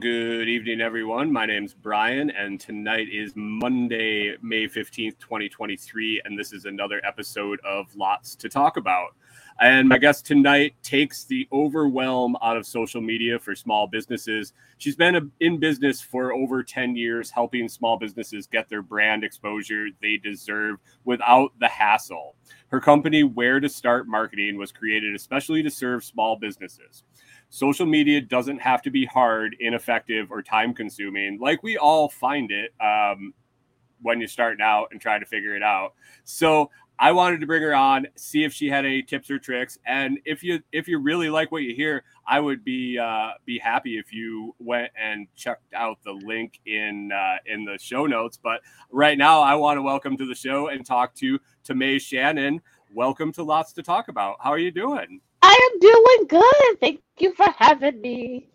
good evening, everyone. My name's Brian, and tonight is Monday, May 15th, 2023, and this is another episode of Lots to Talk About. And my guest tonight takes the overwhelm out of social media for small businesses. She's been in business for over 10 years, helping small businesses get their brand exposure they deserve without the hassle. Her company, Where to Start Marketing, was created especially to serve small businesses. Social media doesn't have to be hard, ineffective, or time consuming like we all find it um, when you're starting out and trying to figure it out. So I wanted to bring her on, see if she had any tips or tricks, and if you if you really like what you hear, I would be uh, be happy if you went and checked out the link in uh, in the show notes. But right now, I want to welcome to the show and talk to Tamay Shannon. Welcome to Lots to Talk About. How are you doing? I am doing good. Thank you for having me.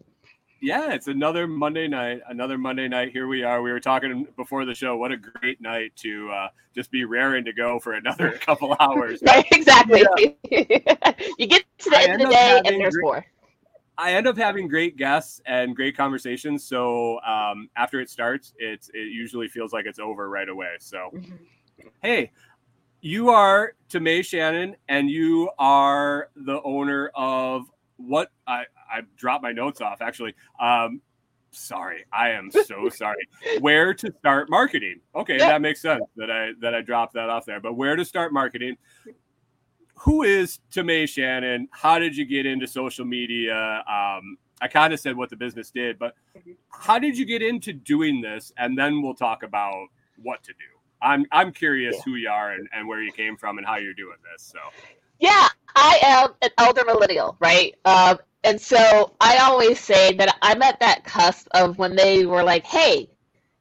Yeah, it's another Monday night. Another Monday night. Here we are. We were talking before the show. What a great night to uh, just be raring to go for another couple hours. Right, exactly. you get to the I end of the day and there's great- more. I end up having great guests and great conversations. So um, after it starts, it's it usually feels like it's over right away. So hey, you are Tamay Shannon, and you are the owner of what I I dropped my notes off actually. Um, sorry, I am so sorry. Where to start marketing? Okay, that makes sense that I that I dropped that off there. But where to start marketing? Who is Tamay Shannon? How did you get into social media? Um, I kind of said what the business did, but how did you get into doing this? And then we'll talk about what to do. I'm I'm curious Yeah. who you are and, and where you came from and how you're doing this. So Yeah, I am an elder millennial, right? Um, and so I always say that I'm at that cusp of when they were like, hey,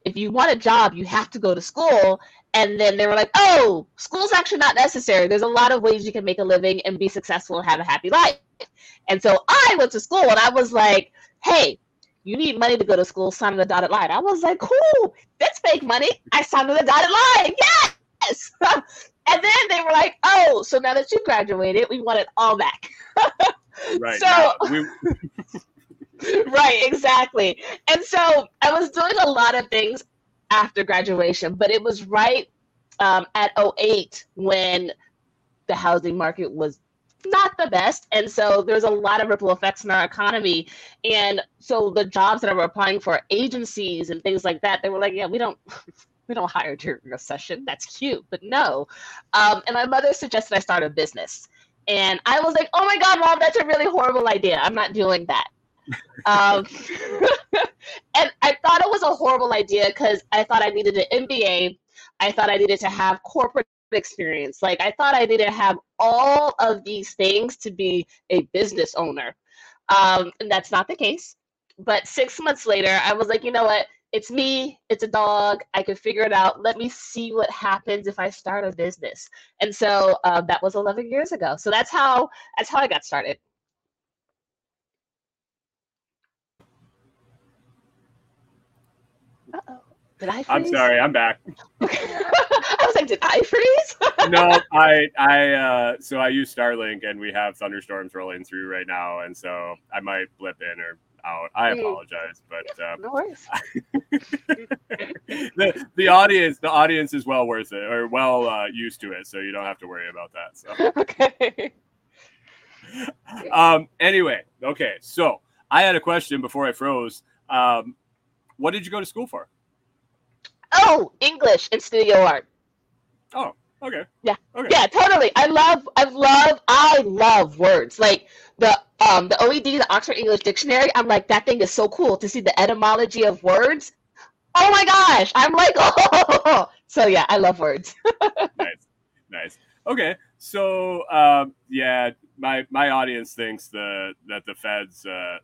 if you want a job, you have to go to school. And then they were like, oh, school's actually not necessary. There's a lot of ways you can make a living and be successful and have a happy life. And so I went to school and I was like, hey, you need money to go to school, sign on the dotted line. I was like, cool, let's make money. I signed on the dotted line. Yes. and then they were like, oh, so now that you graduated, we want it all back. right So- we, right, exactly. And so I was doing a lot of things after graduation, but it was right um, at 08 when the housing market was not the best. And so there's a lot of ripple effects in our economy. And so the jobs that I were applying for agencies and things like that, they were like, yeah, we don't. We don't hire during a recession. That's cute, but no. Um, and my mother suggested I start a business. And I was like, oh my God, mom, that's a really horrible idea. I'm not doing that. um, and I thought it was a horrible idea because I thought I needed an MBA. I thought I needed to have corporate experience. Like I thought I needed to have all of these things to be a business owner. Um, and that's not the case. But six months later, I was like, you know what? It's me, it's a dog. I can figure it out. Let me see what happens if I start a business. And so uh, that was 11 years ago. So that's how that's how I got started. Uh-oh. Did I freeze? I'm sorry, I'm back. I was like, did I freeze? no, I I uh so I use Starlink and we have thunderstorms rolling through right now, and so I might blip in or out. I apologize, but um, no worries. the the audience the audience is well worth it or well uh, used to it, so you don't have to worry about that. So okay. um anyway, okay, so I had a question before I froze. Um, what did you go to school for? Oh, English and studio art. Oh, okay. Yeah. Okay. Yeah, totally. I love, I love, I love words. Like the um the OED, the Oxford English Dictionary. I'm like, that thing is so cool to see the etymology of words. Oh my gosh! I'm like, oh. So yeah, I love words. nice, nice. Okay, so um, yeah, my my audience thinks the that the feds uh,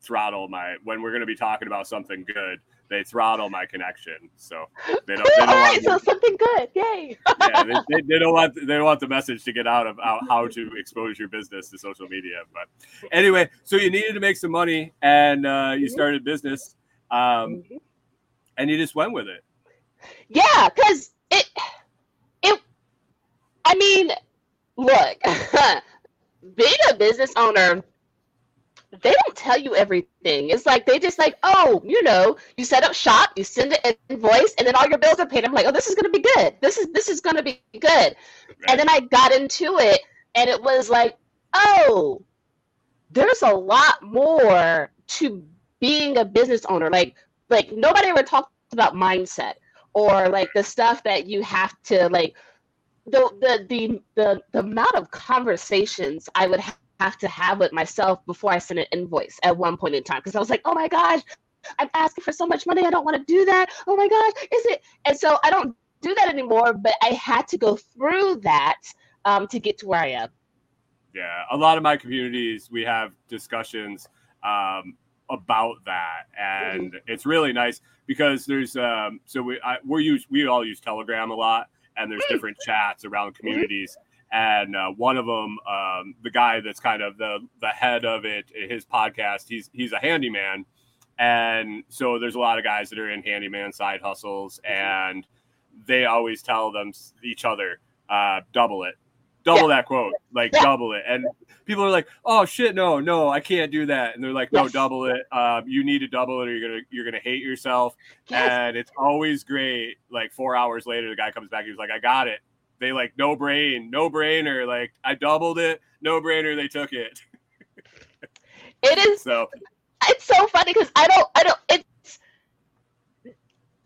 throttle my when we're going to be talking about something good. They throttle my connection, so they don't. They All don't right, want so something good. Yay! yeah, they, they, they don't want they don't want the message to get out of how, to expose your business to social media. But anyway, so you needed to make some money, and uh, you Mhm. started business. Um, Mhm. and you just went with it. Yeah, because it, it, I mean, look, being a business owner, they don't tell you everything. It's like they just like, oh, you know, you set up shop, you send an invoice, and then all your bills are paid. I'm like, oh, this is gonna be good. This is this is gonna be good. Right. And then I got into it, and it was like, oh, there's a lot more to being a business owner. Like, like nobody ever talks about mindset or like the stuff that you have to like the the the the, the amount of conversations I would have to have with myself before I sent an invoice at one point in time because I was like, oh my gosh, I'm asking for so much money. I don't want to do that. Oh my gosh, is it? And so I don't do that anymore. But I had to go through that um, to get to where I am. Yeah, a lot of my communities we have discussions um, about that, and mm-hmm. it's really nice because there's um, so we I, we're use we all use Telegram a lot, and there's mm-hmm. different chats around mm-hmm. communities. And uh, one of them, um, the guy that's kind of the the head of it, his podcast, he's he's a handyman, and so there's a lot of guys that are in handyman side hustles, and they always tell them each other, uh, double it, double yeah. that quote, like yeah. double it. And people are like, "Oh shit, no, no, I can't do that." And they're like, "No, yes. double it. Um, you need to double it, or you're gonna you're gonna hate yourself." Yes. And it's always great. Like four hours later, the guy comes back. He's like, "I got it." They like no brain, no brainer. Like I doubled it, no brainer. They took it. it is so. It's so funny because I don't, I don't. It's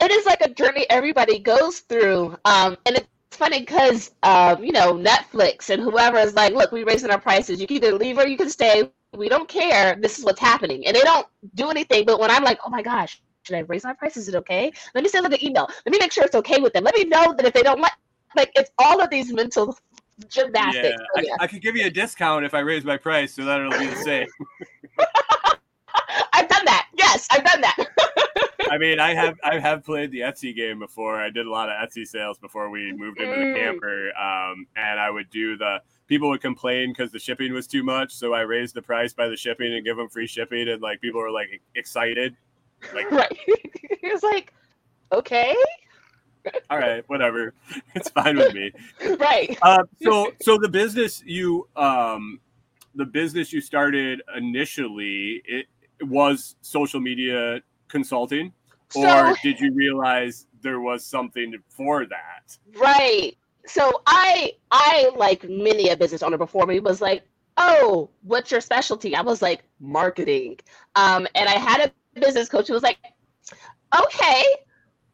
it is like a journey everybody goes through, um, and it's funny because um, you know Netflix and whoever is like, look, we're raising our prices. You can either leave or you can stay. We don't care. This is what's happening, and they don't do anything. But when I'm like, oh my gosh, should I raise my prices? Is it okay? Let me send them an email. Let me make sure it's okay with them. Let me know that if they don't like, like it's all of these mental gymnastics. Yeah, I, I could give you a discount if I raise my price, so that it'll be the same. I've done that. Yes, I've done that. I mean, I have I have played the Etsy game before. I did a lot of Etsy sales before we moved into the mm. camper, um, and I would do the. People would complain because the shipping was too much, so I raised the price by the shipping and give them free shipping, and like people were like excited, like right. it's like, okay, all right, whatever, it's fine with me. Right. Uh, so, so the business you um, the business you started initially it was social media consulting? So, or did you realize there was something for that? Right. So i i like many a business owner before me was like oh what's your specialty? I was like marketing. Um, and i had a business coach who was like okay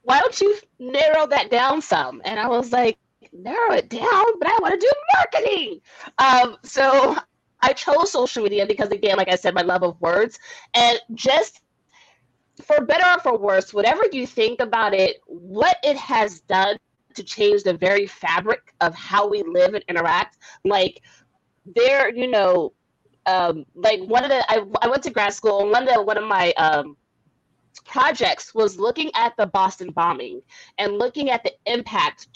why don't you narrow that down some? And i was like narrow it down? But i want to do marketing! Um, so i chose social media because again like i said my love of words. And just for better or for worse, whatever you think about it, what it has done to change the very fabric of how we live and interact, like there, you know, um, like one of the I, I went to grad school and one of the, one of my um, projects was looking at the Boston bombing and looking at the impact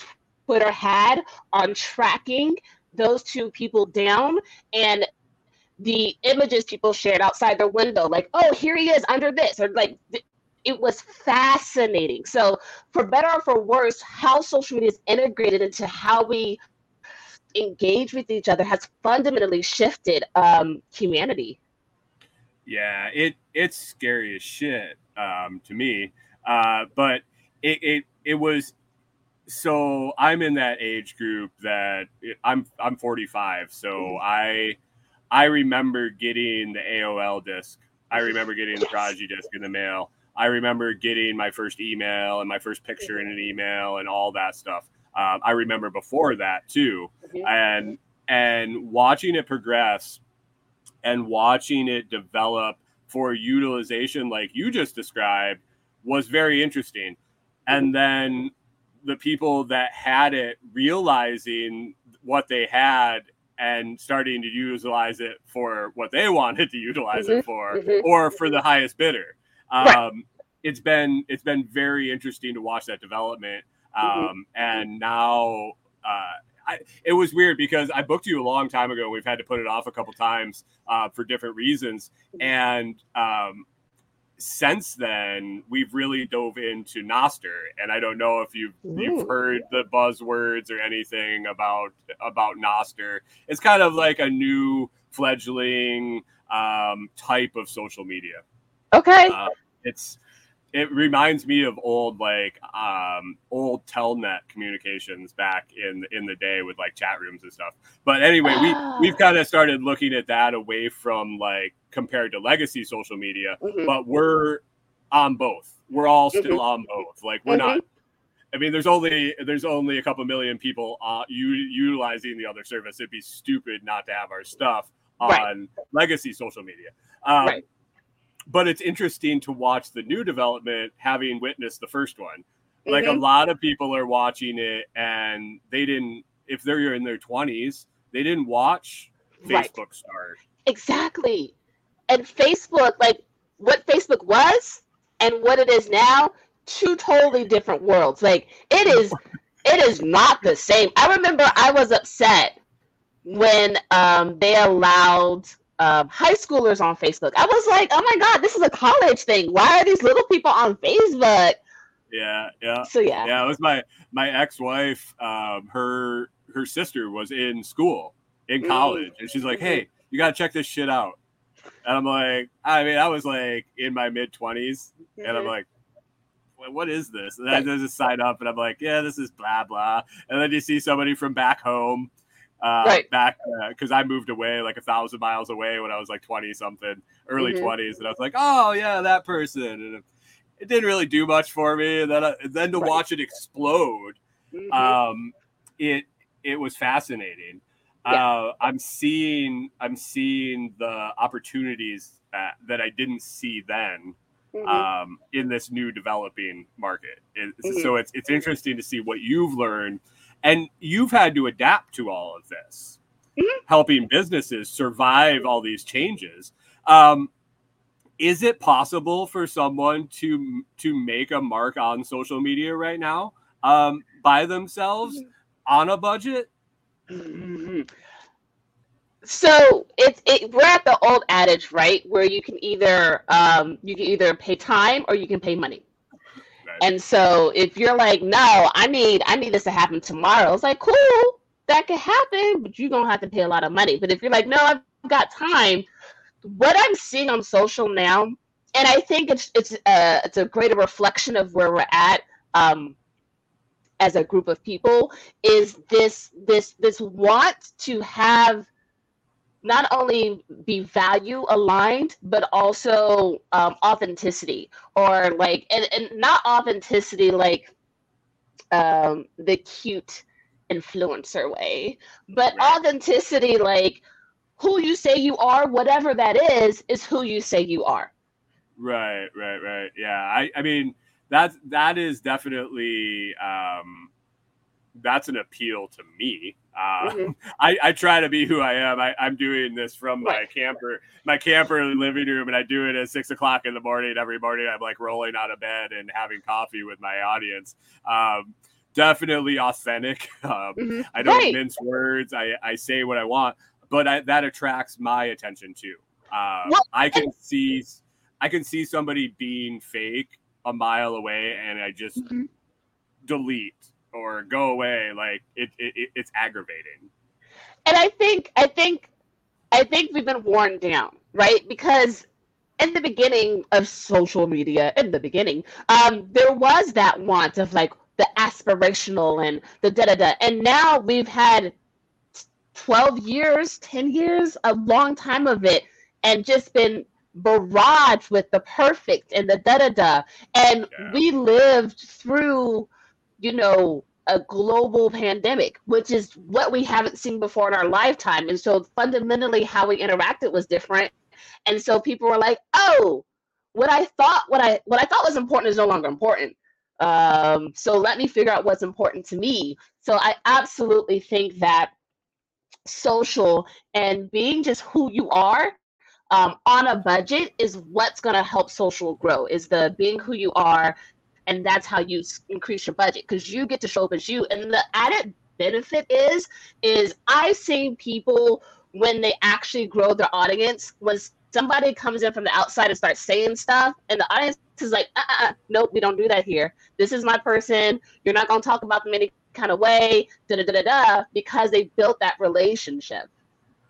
Twitter had on tracking those two people down and the images people shared outside their window, like, oh, here he is under this, or like, it was fascinating. So, for better or for worse, how social media is integrated into how we engage with each other has fundamentally shifted um, humanity. Yeah, it it's scary as shit um, to me, uh, but it, it it was so I'm in that age group that it, I'm I'm 45, so mm-hmm. I I remember getting the AOL disc. I remember getting the Prodigy disc in the mail. I remember getting my first email and my first picture in an email and all that stuff. Um, I remember before that too, mm-hmm. and and watching it progress and watching it develop for utilization, like you just described, was very interesting. And then the people that had it realizing what they had and starting to utilize it for what they wanted to utilize mm-hmm. it for mm-hmm. or for the highest bidder um, right. it's been it's been very interesting to watch that development mm-hmm. um, mm-hmm. and now uh, I, it was weird because I booked you a long time ago. We've had to put it off a couple times uh, for different reasons, and um, since then, we've really dove into Nostr. and I don't know if you've you've heard the buzzwords or anything about about Nostr. It's kind of like a new fledgling um, type of social media. Okay. Uh, it's it reminds me of old like um old telnet communications back in in the day with like chat rooms and stuff but anyway Ah. we we've kind of started looking at that away from like compared to legacy social media Mhm. but we're on both we're all still Mhm. on both like we're not i mean there's only there's only a couple million people uh u- utilizing the other service it'd be stupid not to have our stuff on Right. legacy social media um, Right. But it's interesting to watch the new development having witnessed the first one like a Mhm. lot of people are watching it and they didn't if they're in their 20s they didn't watch Right. facebook start Exactly. And Facebook, like what Facebook was and what it is now, two totally different worlds. Like it is it is not the same. I remember I was upset when um, they allowed um, high schoolers on Facebook. I was like, oh my God, this is a college thing. Why are these little people on Facebook? yeah yeah So yeah. yeah it was my my ex-wife um her her sister was in school in Mm. college and she's like hey you gotta check this shit out and i'm like i mean i was like in my mid-20s and i'm Mhm. like "What- what is this and i just sign up and i'm like yeah this is blah blah and then you see somebody from back home uh Right. back because i moved away like a thousand miles away when i was like 20 something early Mhm. 20s and i was like oh yeah that person and it, didn't really do much for me and then I, then to Right. watch it explode Mhm. um it it was fascinating Yeah. uh i'm seeing i'm seeing the opportunities that, that i didn't see then Mhm. um, in this new developing market. It-. So it's it's interesting to see what you've learned, and you've had to adapt to all of this, Mhm. helping businesses survive all these changes. Um, is it possible for someone to to make a mark on social media right now um, by themselves on a budget? Mhm. So it's it we're at the old adage, right? Where you can either um you can either pay time or you can pay money. And so if you're like, no, I need I need this to happen tomorrow, it's like cool, that could happen, but you're gonna have to pay a lot of money. But if you're like, no, I've got time, what I'm seeing on social now, and I think it's it's uh it's a greater reflection of where we're at um as a group of people is this this this want to have not only be value aligned but also um, authenticity or like and, and not authenticity like um, the cute influencer way but Right. authenticity like who you say you are whatever that is is who you say you are Right, right, right. Yeah, I, I mean that that is definitely um, that's an appeal to me. Uh, Mhm. I, I try to be who I am. I, I'm doing this from my Right. camper, my camper living room, and I do it at six o'clock in the morning every morning. I'm like rolling out of bed and having coffee with my audience. Um, definitely authentic. Um, Mhm. I don't Right. mince words. I, I say what I want, but I, that attracts my attention too. Well, I can see I can see somebody being fake a mile away, and I just Mhm. delete or go away. Like it, it, it it's aggravating. and I think I think I think we've been worn down, right? Because in the beginning of social media, in the beginning, um, there was that want of like the aspirational and the da da da, and now we've had twelve years, ten years, a long time of it, and just been barraged with the perfect and the da da da, and Yeah. we lived through, you know, a global pandemic, which is what we haven't seen before in our lifetime. And so fundamentally how we interacted was different. And so people were like, oh, what I thought what I what I thought was important is no longer important. Um, so let me figure out what's important to me. So I absolutely think that social and being just who you are um, on a budget is what's going to help social grow is the being who you are and that's how you increase your budget because you get to show up as you and the added benefit is is i've seen people when they actually grow their audience was somebody comes in from the outside and starts saying stuff, and the audience is like, uh, uh, uh nope, we don't do that here. This is my person. You're not gonna talk about them any kind of way, da da da da, because they built that relationship.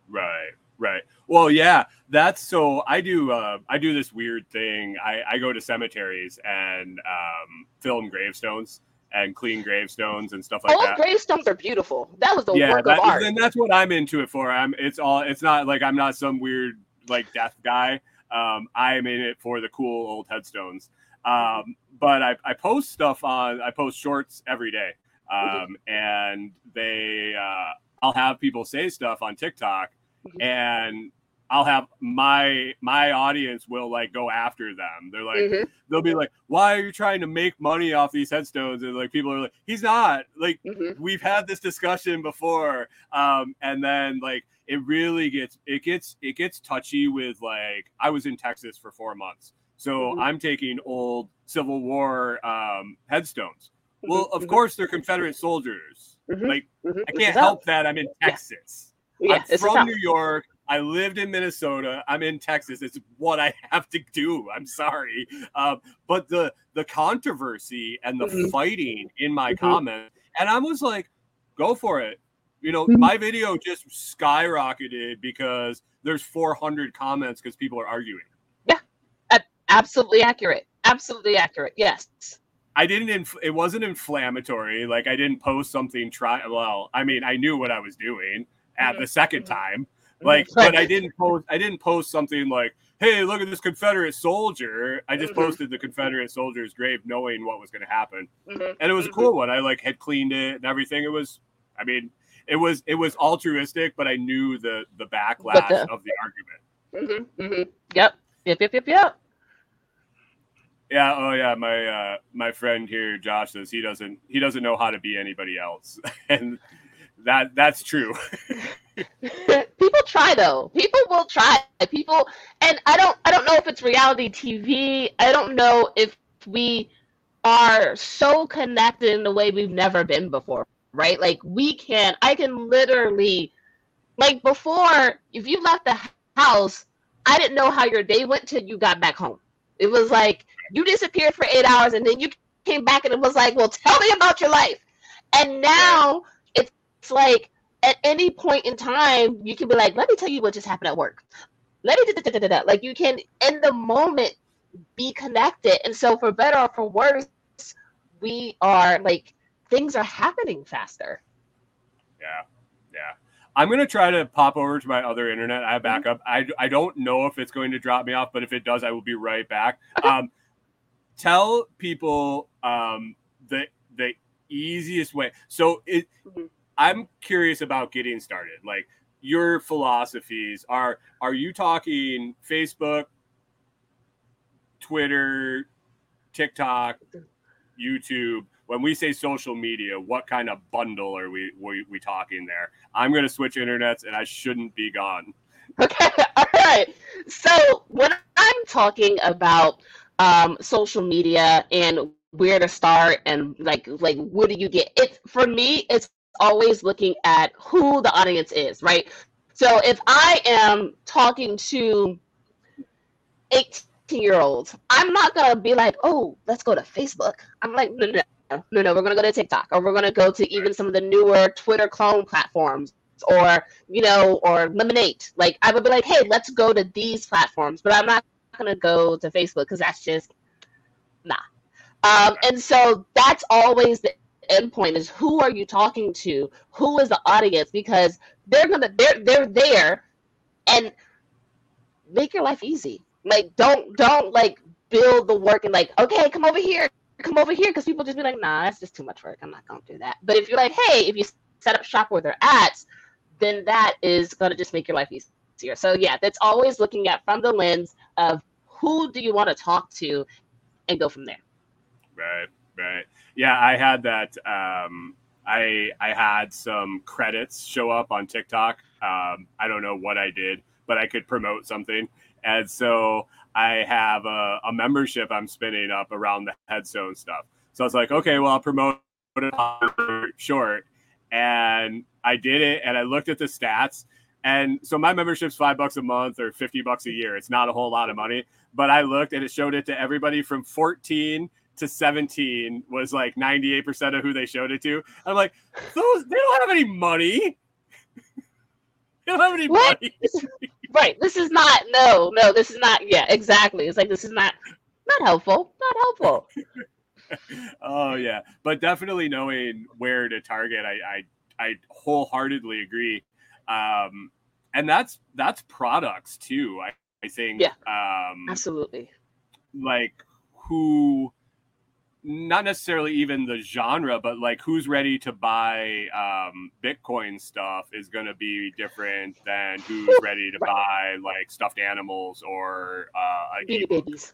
Right, right. Well, yeah, that's so. I do. Uh, I do this weird thing. I, I go to cemeteries and um, film gravestones and clean gravestones and stuff like Old that. gravestones are beautiful. That was the yeah, work that, of art. and that's what I'm into it for. I'm. It's all. It's not like I'm not some weird like death guy. Um, I'm in it for the cool old headstones. Um, but I, I post stuff on. I post shorts every day, um, and they. Uh, I'll have people say stuff on TikTok. And I'll have my my audience will like go after them. They're like, Mhm, they'll be like, "Why are you trying to make money off these headstones?" And like people are like, "He's not." Like mhm. we've had this discussion before, um, and then like it really gets it gets it gets touchy with like I was in Texas for four months, so Mhm. I'm taking old Civil War um, headstones. Well, Mhm, of mhm, course they're Confederate soldiers. Like. I can't help that I'm in Texas. Yeah, I'm from. New York. I lived in Minnesota. I'm in Texas. It's what I have to do. I'm sorry, um, but the the controversy and the Mhm. fighting in my Mhm. comment, and I was like, "Go for it." You know, Mhm. my video just skyrocketed because there's 400 comments because people are arguing. Yeah, absolutely accurate. Absolutely accurate. Yes. I didn't. Inf- it wasn't inflammatory. Like I didn't post something. Try. Well, I mean, I knew what I was doing at the 2nd Mhm. time. Like, but I didn't post. I didn't post something like, "Hey, look at this Confederate soldier." I just Mhm. posted the Confederate soldier's grave, knowing what was going to happen, Mhm, and it was a cool one. I like had cleaned it and everything. It was. I mean, it was it was altruistic, but I knew the the backlash the- of the argument. Mhm, mhm. Yep. Yep. Yep. Yep. Yep. Yeah. Oh, yeah. My uh, my friend here, Josh, says he doesn't he doesn't know how to be anybody else, and that that's true. people try though. People will try. People and i don't i don't know if it's reality tv i don't know if we are so connected in a way we've never been before right? Like we can i can literally like before if you left the house i didn't know how your day went till you got back home. It was like you disappeared for eight hours and then you came back and it was like well tell me about your life. And now it's like at any point in time, you can be like, let me tell you what just happened at work. Let me da, da, da, like you can in the moment be connected. And so for better or for worse, we are like things are happening faster. Yeah, yeah. I'm gonna try to pop over to my other internet. I have backup. I I don't know if it's going to drop me off, but if it does, I will be right back. Um, tell people um the the easiest way. So it. Mhm. I'm curious about getting started. Like your philosophies are. Are you talking Facebook, Twitter, TikTok, YouTube? When we say social media, what kind of bundle are we we, we talking there? I'm going to switch internets, and I shouldn't be gone. Okay, all right. So when I'm talking about um, social media and where to start and like like what do you get? It's for me, it's always looking at who the audience is, right? So if I am talking to 18 year olds, I'm not gonna be like, oh, let's go to Facebook. I'm like, no, no, no, no, we're gonna go to TikTok or we're gonna go to even some of the newer Twitter clone platforms or you know, or Lemon8. Like I would be like, hey, let's go to these platforms, but I'm not gonna go to Facebook because that's just nah. Um, and so that's always the end point is who are you talking to? Who is the audience? Because they're gonna they're they're there and make your life easy. Like don't don't like build the work and like, okay, come over here, come over here, because people just be like, nah, that's just too much work. I'm not gonna do that. But if you're like, hey, if you set up shop where they're at, then that is gonna just make your life easier. So yeah, that's always looking at from the lens of who do you want to talk to and go from there. Right, right. Yeah, I had that. Um, I I had some credits show up on TikTok. Um, I don't know what I did, but I could promote something, and so I have a, a membership I'm spinning up around the headstone stuff. So I was like, okay, well, I'll promote it short, and I did it, and I looked at the stats, And so my membership's five bucks a month or 50 bucks a year. It's not a whole lot of money. But I looked and it showed it to everybody from 14 to 17 was like 98% of who they showed it to. I'm like, those they don't have any money. they don't have any What? money. right. This is not. No, no. This is not. Yeah, exactly. It's like this is not not helpful. Not helpful. oh yeah, but definitely knowing where to target, I I, I wholeheartedly agree. Um, and that's that's products too. I, I think Yeah. um, Absolutely. like who not necessarily even the genre but like who's ready to buy um bitcoin stuff is going to be different than who's ready to buy like stuffed animals or uh a, Beanie babies.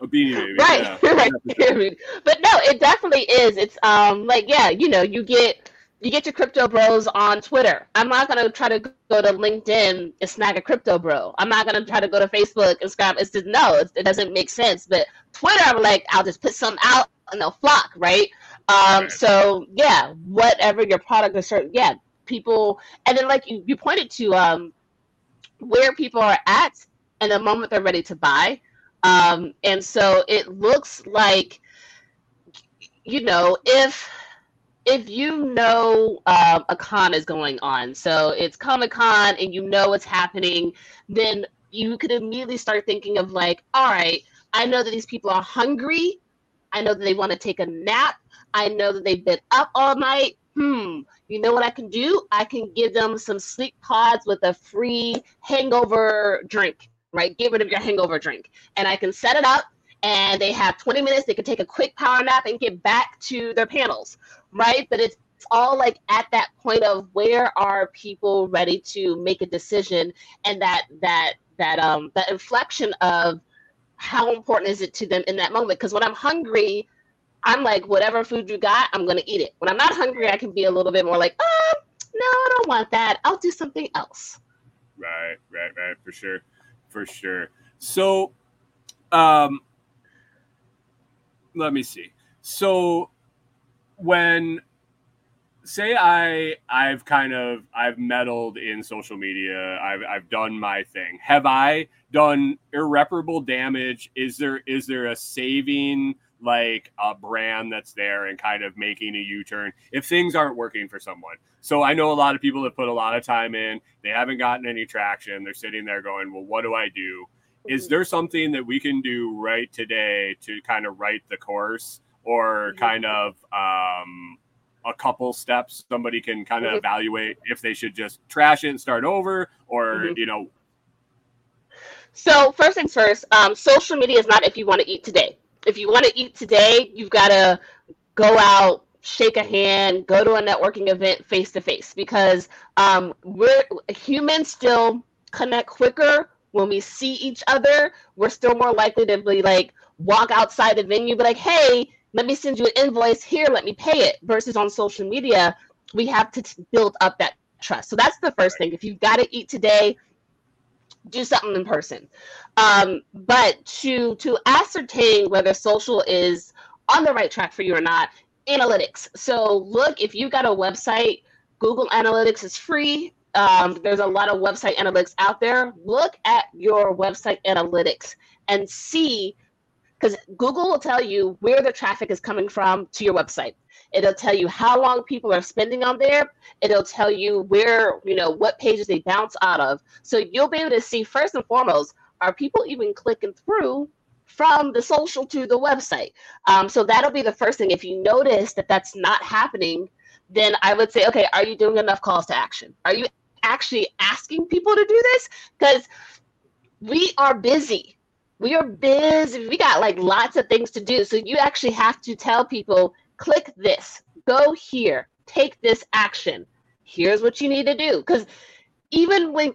a beanie baby right yeah. right but no it definitely is. It's um like yeah you know you get you get your crypto bros on twitter. I'm not going to try to go to linkedin and snag a crypto bro. I'm not going to try to go to facebook and scrap. It's just no it, it doesn't make sense. But twitter i'm like i'll just put some out and they'll flock right? Um so yeah whatever your product is certain yeah people and then like you, you pointed to um where people are at and the moment they're ready to buy. Um, and so it looks like, you know, if if you know um, a con is going on, so it's Comic Con and you know what's happening, then you could immediately start thinking of like, all right, I know that these people are hungry. I know that they want to take a nap. I know that they've been up all night. Hmm. You know what I can do? I can give them some sleep pods with a free hangover drink, right? Get rid of your hangover drink. And I can set it up and they have 20 minutes. They can take a quick power nap and get back to their panels, right? But it's all like at that point of where are people ready to make a decision and that that that um that inflection of how important is it to them in that moment because when i'm hungry i'm like whatever food you got i'm to eat it when i'm not hungry i can be a little bit more like oh no i don't want that i'll do something else Right, right, right, for sure, for sure. So, um, let me see. So, when say I I've kind of I've meddled in social media, I've I've done my thing. Have I done irreparable damage? Is there is there a saving like a brand that's there and kind of making a U-turn if things aren't working for someone? So I know a lot of people have put a lot of time in, they haven't gotten any traction. They're sitting there going, "Well, what do I do?" Is there something that we can do right today to kind of right the course or Mhm. kind of um a couple steps somebody can kind of Mhm. evaluate if they should just trash it and start over or Mhm. you know So first things first, um, social media is not if you want to eat today. If you want to eat today, you've got to go out, shake a hand, go to a networking event face to face because um, we're humans still connect quicker when we see each other. We're still more likely to be like walk outside the venue, be like, "Hey, let me send you an invoice here, let me pay it." Versus on social media, we have to t- build up that trust. So that's the first thing. If you've got to eat today, do something in person. Um, but to to ascertain whether social is on the right track for you or not, analytics. So look if you've got a website, Google Analytics is free. Um, there's a lot of website analytics out there. Look at your website analytics and see because Google will tell you where the traffic is coming from to your website. It'll tell you how long people are spending on there. It'll tell you where, you know, what pages they bounce out of. So you'll be able to see first and foremost, are people even clicking through from the social to the website? Um, so that'll be the first thing. If you notice that that's not happening, then I would say, okay, are you doing enough calls to action? Are you actually asking people to do this? Because we are busy. We are busy. We got like lots of things to do. So you actually have to tell people, click this, go here, take this action. Here's what you need to do. Because even when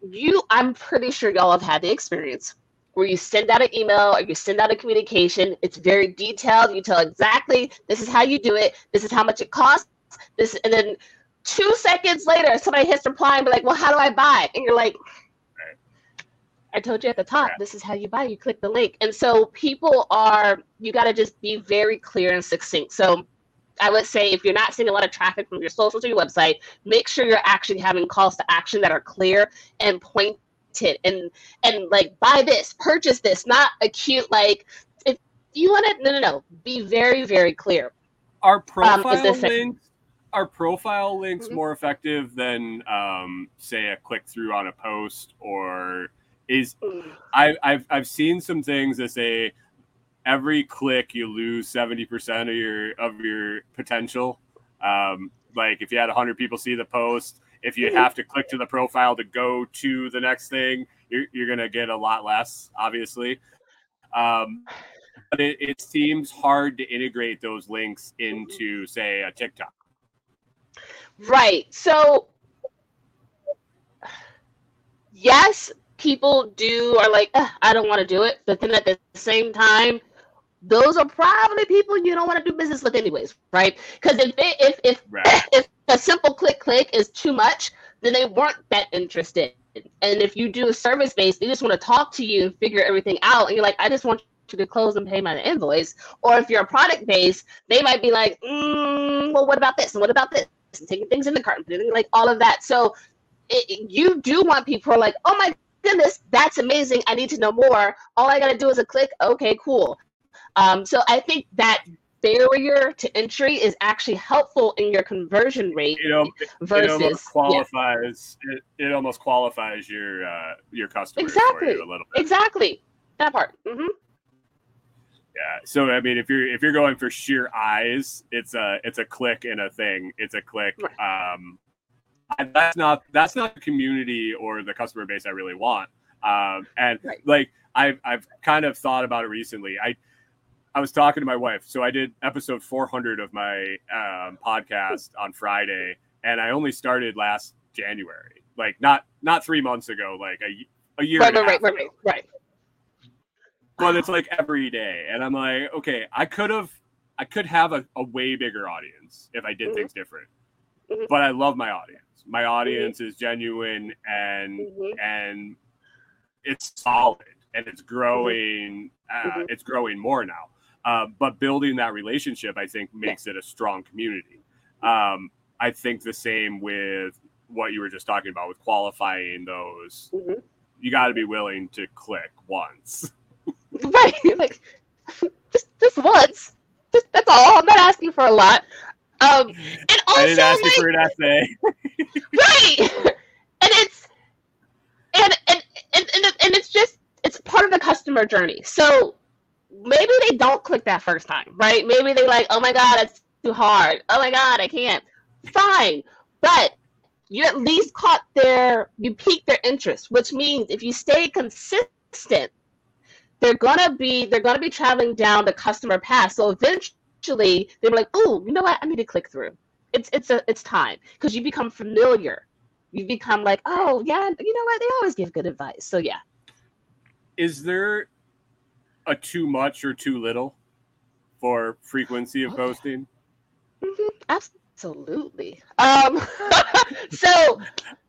you, I'm pretty sure y'all have had the experience where you send out an email or you send out a communication. It's very detailed. You tell exactly this is how you do it. This is how much it costs. This and then two seconds later, somebody hits reply and be like, "Well, how do I buy?" And you're like, I told you at the top, Right. this is how you buy. You click the link. And so people are, you got to just be very clear and succinct. So I would say if you're not seeing a lot of traffic from your social to your website, make sure you're actually having calls to action that are clear and pointed and and like buy this, purchase this, not a cute like if you want to No, no, no. Be very, very clear. Our Um, profile this- links are profile links Mhm. more effective than um, say a click through on a post or is I, I've I've seen some things that say every click you lose seventy percent of your of your potential. Um, like if you had hundred people see the post, if you Mhm. have to click to the profile to go to the next thing, you're you're gonna get a lot less, obviously. Um, but it, it seems hard to integrate those links into say a TikTok. Right. So, yes, people do are like, I don't want to do it. But then at the same time, those are probably people you don't want to do business with, anyways, right? Because if they, if if Right. if a simple click click is too much, then they weren't that interested. And if you do a service based, they just want to talk to you and figure everything out. And you're like, I just want you to close and pay my invoice. Or if you're a product based, they might be like, mm, well, what about this? And what about this? And taking things in the cart and like all of that. So it, you do want people who are like, oh my goodness, that's amazing. I need to know more. All I got to do is a click. Okay, cool. Um, so I think that barrier to entry is actually helpful in your conversion rate You know, it versus almost yeah, qualifies it, it almost qualifies your uh, your customers for Exactly. you a little bit. exactly that part. mm-hmm. Yeah. So I mean, if you're if you're going for sheer eyes, it's a it's a click and a thing. It's a click. Um, and that's not that's not the community or the customer base I really want. Um, and Right. like I've I've kind of thought about it recently. I I was talking to my wife, so I did episode 400 of my um, podcast on Friday, and I only started last January. Like not not three months ago, like a a year. Right, right, right, right, right, right. but it's like every day and i'm like okay i could have i could have a, a way bigger audience if i did Mhm. things different Mhm. but i love my audience my audience is genuine and Mhm. and it's solid and it's growing uh, Mhm. it's growing more now uh, but building that relationship i think makes it a strong community um, i think the same with what you were just talking about with qualifying those Mhm. you got to be willing to click once Right. Like just just once. Just that's all. I'm not asking for a lot. Um and also I didn't ask you for an essay. right. And it's and and, and and and it's just it's part of the customer journey. So maybe they don't click that first time, right? Maybe they like, oh my god, it's too hard. Oh my god, I can't. Fine, but you at least caught their you piqued their interest, which means if you stay consistent, they're gonna be they're gonna be traveling down the customer path. So eventually they're like, oh, you know what? I need to click through. It's it's a it's time because you become familiar. You become like, oh yeah, you know what? They always give good advice. So yeah. Is there a too much or too little for frequency of posting? Mhm, absolutely. Um, so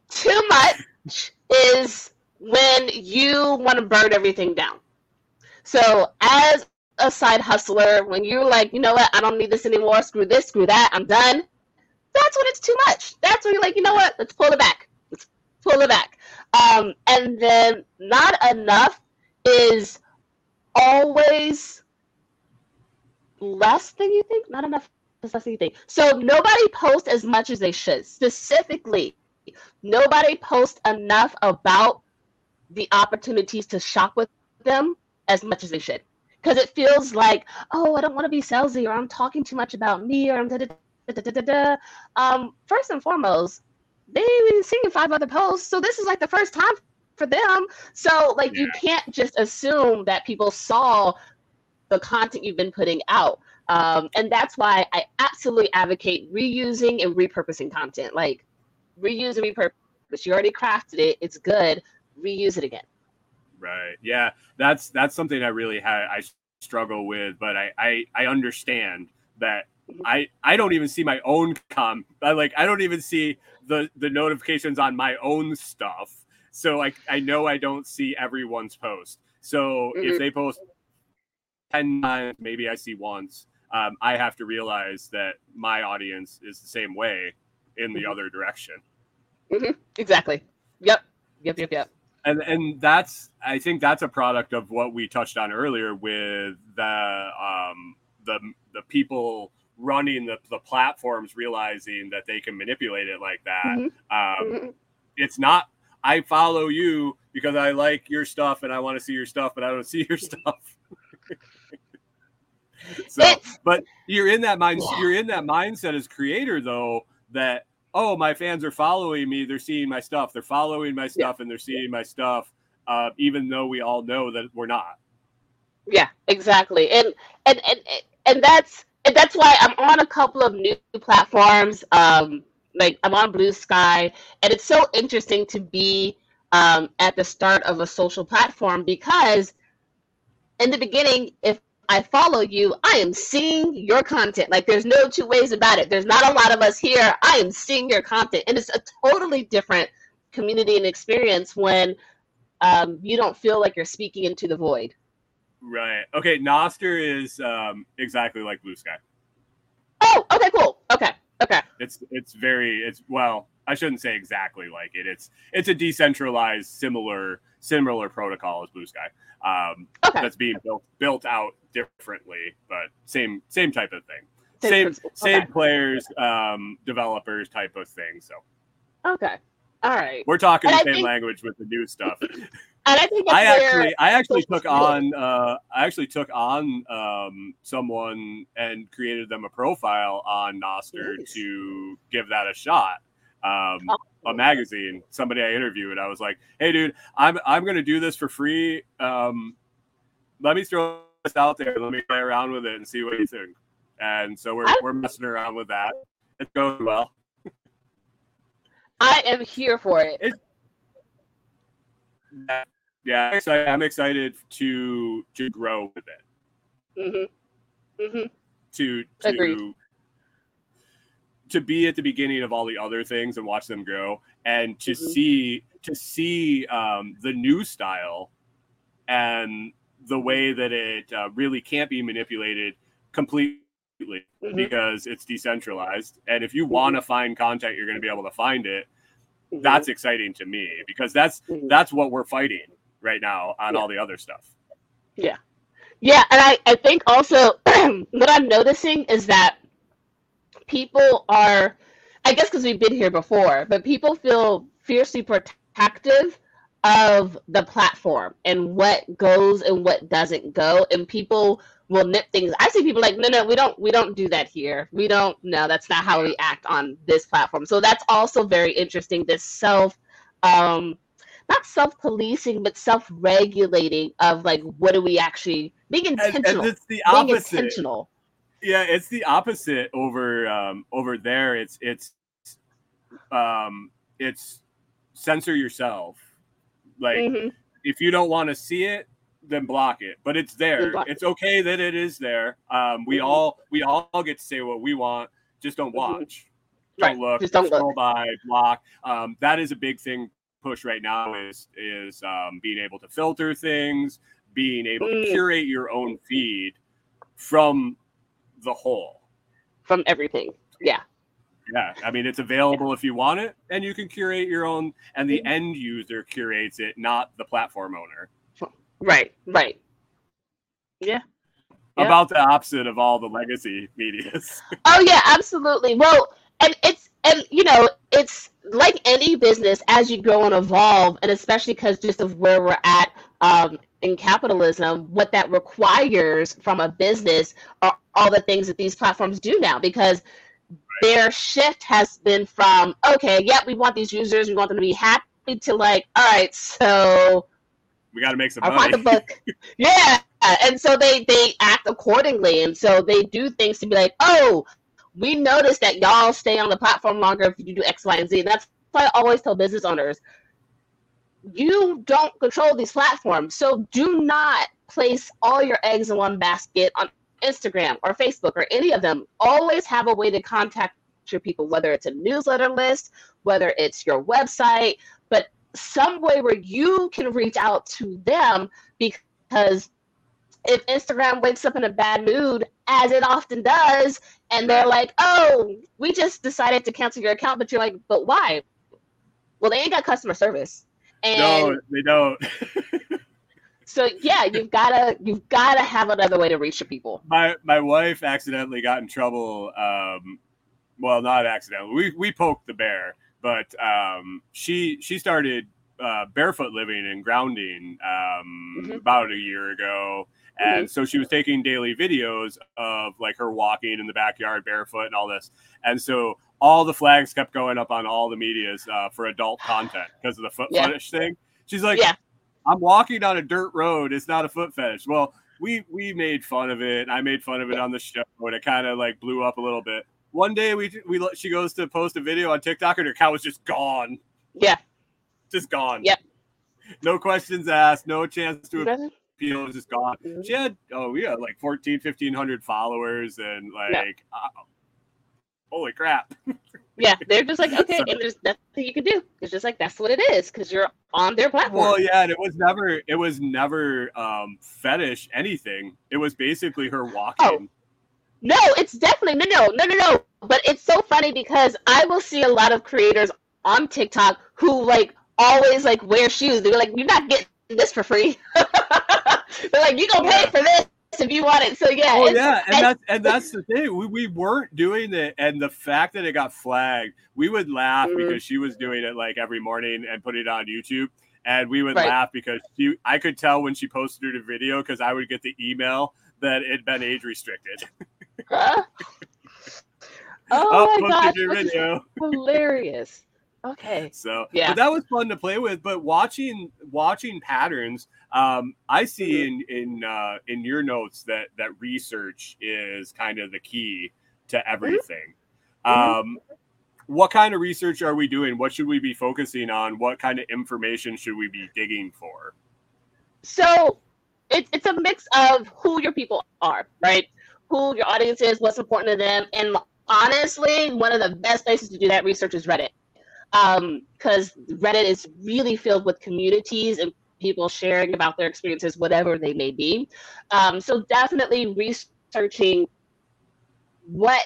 too much is when you want to burn everything down. So as a side hustler, when you're like, you know what, I don't need this anymore, screw this, screw that, I'm done. That's when it's too much. That's when you're like, you know what, let's pull it back. Let's pull it back. Um, and then not enough is always less than you think. Not enough is less than you think. So nobody posts as much as they should. Specifically, nobody posts enough about the opportunities to shop with them as much as they should. Because it feels like, oh, I don't want to be salesy, or I'm talking too much about me, or I'm da da da da da da. Um, first and foremost, they've been seeing five other posts, so this is like the first time for them. So like you can't just assume that people saw the content you've been putting out. Um, and that's why I absolutely advocate reusing and repurposing content. Like reuse and repurpose. You already crafted it, it's good. Reuse it again. Right. Yeah. That's that's something I really had I struggle with, but I I, I understand that I I don't even see my own com I like I don't even see the the notifications on my own stuff. So I I know I don't see everyone's post. So if Mhm. they post 10 times, maybe I see once. um, I have to realize that my audience is the same way in the Mhm. other direction. Mm-hmm. Exactly. Yep. Yep. Yep. Yep. And and that's I think that's a product of what we touched on earlier with the um the the people running the, the platforms realizing that they can manipulate it like that. Mhm. Um, Mhm. it's not I follow you because I like your stuff and I want to see your stuff, but I don't see your stuff. so, but you're in that mind. Yeah. You're in that mindset as creator, though, that oh, my fans are following me. They're seeing my stuff. They're following my stuff, and they're seeing my stuff, uh, even though we all know that we're not. Yeah, exactly. And and and and that's and that's why I'm on a couple of new platforms. Um, like I'm on Blue Sky, and it's so interesting to be um, at the start of a social platform because in the beginning, if I follow you, I am seeing your content. Like there's no two ways about it. There's not a lot of us here. I am seeing your content, and it's a totally different community and experience when um, you don't feel like you're speaking into the void. Right. Okay. Nostr is um, exactly like Blue Sky. Oh, okay, cool. Okay, okay. It's it's very it's well I shouldn't say exactly like it. It's it's a decentralized similar similar protocol as Blue Sky. Um, Okay. that's being built built out differently, but same same type of thing. Same Same principle. same Okay. players, um, developers type of thing. So Okay. All right. we're talking And the I same think- language with the new stuff. And I think I where actually I actually took on uh, I actually took on um, someone and created them a profile on Nostr Nice. to give that a shot. Um, a magazine, somebody I interviewed, I was like, "Hey, dude, I'm I'm gonna do this for free. Um, let me throw this out there. Let me play around with it and see what you think." And so we're I- we're messing around with that. It's going well. I am here for it. Yeah, I'm excited, I'm excited to to grow with it. hmm hmm to Agreed. to to be at the beginning of all the other things and watch them grow and to Mhm. see to see um, the new style and the way that it uh, really can't be manipulated completely Mhm. because it's decentralized and if you want to find content you're going to be able to find it Mhm. that's exciting to me because that's Mhm. that's what we're fighting right now on Yeah. all the other stuff Yeah, Yeah, and I, I think also what I'm noticing is that people are, I guess because we've been here before, but people feel fiercely protective of the platform and what goes and what doesn't go, and people will nip things. I see people like, no, no, we don't, we don't do that here. We don't. No, that's not how we act on this platform. So that's also very interesting. This self. Um, not self-policing but self-regulating of like what do we actually being intentional and it's the being intentional. Yeah it's the opposite over um over there. It's it's um it's censor yourself. Like Mhm. if you don't want to see it then block it. But it's there. Block it. it's okay that it is there. Um we Mhm. all we all get to say what we want. Just don't Mhm. watch. Right, don't look. Just don't scroll look. by block. Um that is a big thing push right now is is um being able to filter things being able to Mm. curate your own feed from the whole. From everything. Yeah. Yeah. I mean it's available if you want it and you can curate your own and the Mhm. end user curates it not the platform owner. Right right. Yeah. Yeah. about the opposite of all the legacy medias. Oh yeah absolutely. Well and it's and you know it's like any business as you grow and evolve and especially because just of where we're at um, in capitalism what that requires from a business are all the things that these platforms do now because their shift has been from okay yeah we want these users we want them to be happy to like all right so we got to make some our money Book. yeah. And so they they act accordingly. And so they do things to be like, oh, we noticed that y'all stay on the platform longer if you do X, Y, and Z. That's why I always tell business owners, you don't control these platforms. So do not place all your eggs in one basket on Instagram or Facebook or any of them. Always have a way to contact your people, whether it's a newsletter list, whether it's your website, but some way where you can reach out to them because if Instagram wakes up in a bad mood as it often does. And they're like, oh, we just decided to cancel your account. But you're like, but why? Well, they ain't got customer service. And no, they don't. so yeah, you've gotta you've gotta have another way to reach the people. my my wife accidentally got in trouble. Um, well, not accidentally. We we poked the bear, but um, she she started uh, barefoot living and grounding um, Mhm. about a year ago. And so she was taking daily videos of like her walking in the backyard barefoot and all this. And so all the flags kept going up on all the medias uh, for adult content because of the foot Yeah. fetish thing. She's like, Yeah. I'm walking on a dirt road. It's not a foot fetish. Well, we we made fun of it. I made fun of it on the show, and it kind of like blew up a little bit. One day we we she goes to post a video on TikTok, and her cow was just gone, Yeah. just gone. Yep. No questions asked. No chance to Was just gone. She had oh we had like 14, 1500 followers, and like uh, holy crap. Yeah, they're just like, okay, and there's nothing you can do. It's just like that's what it is because you're on their platform. Well, yeah, and it was never it was never um fetish anything. It was basically her walking. No, it's definitely no, no, no, no, no. But it's so funny because I will see a lot of creators on TikTok who like always like wear shoes. They're like, you're not getting this for free. They're like, you gonna pay Yeah. for this if you want it. So yeah, Oh yeah, and that's and that's the thing. We, we weren't doing it, and the fact that it got flagged, we would laugh Mhm. because she was doing it like every morning and put it on YouTube, and we would Right. laugh because she. I could tell when she posted her video because I would get the email that it had been age restricted. Huh? Oh, Oh my gosh, video. hilarious. Okay. So Yeah. but that was fun to play with. But watching watching patterns, um, I see Mm-hmm. in in uh, in your notes that that research is kind of the key Mm-hmm. to everything. Um, what kind of research are we doing? What should we be focusing on? What kind of information should we be digging for? So it's it's a mix of who your people are, right? Who your audience is, what's important to them, and honestly, one of the best places to do that research is Reddit, because Reddit is really filled with communities and people sharing about their experiences, whatever they may be. Um, so definitely researching what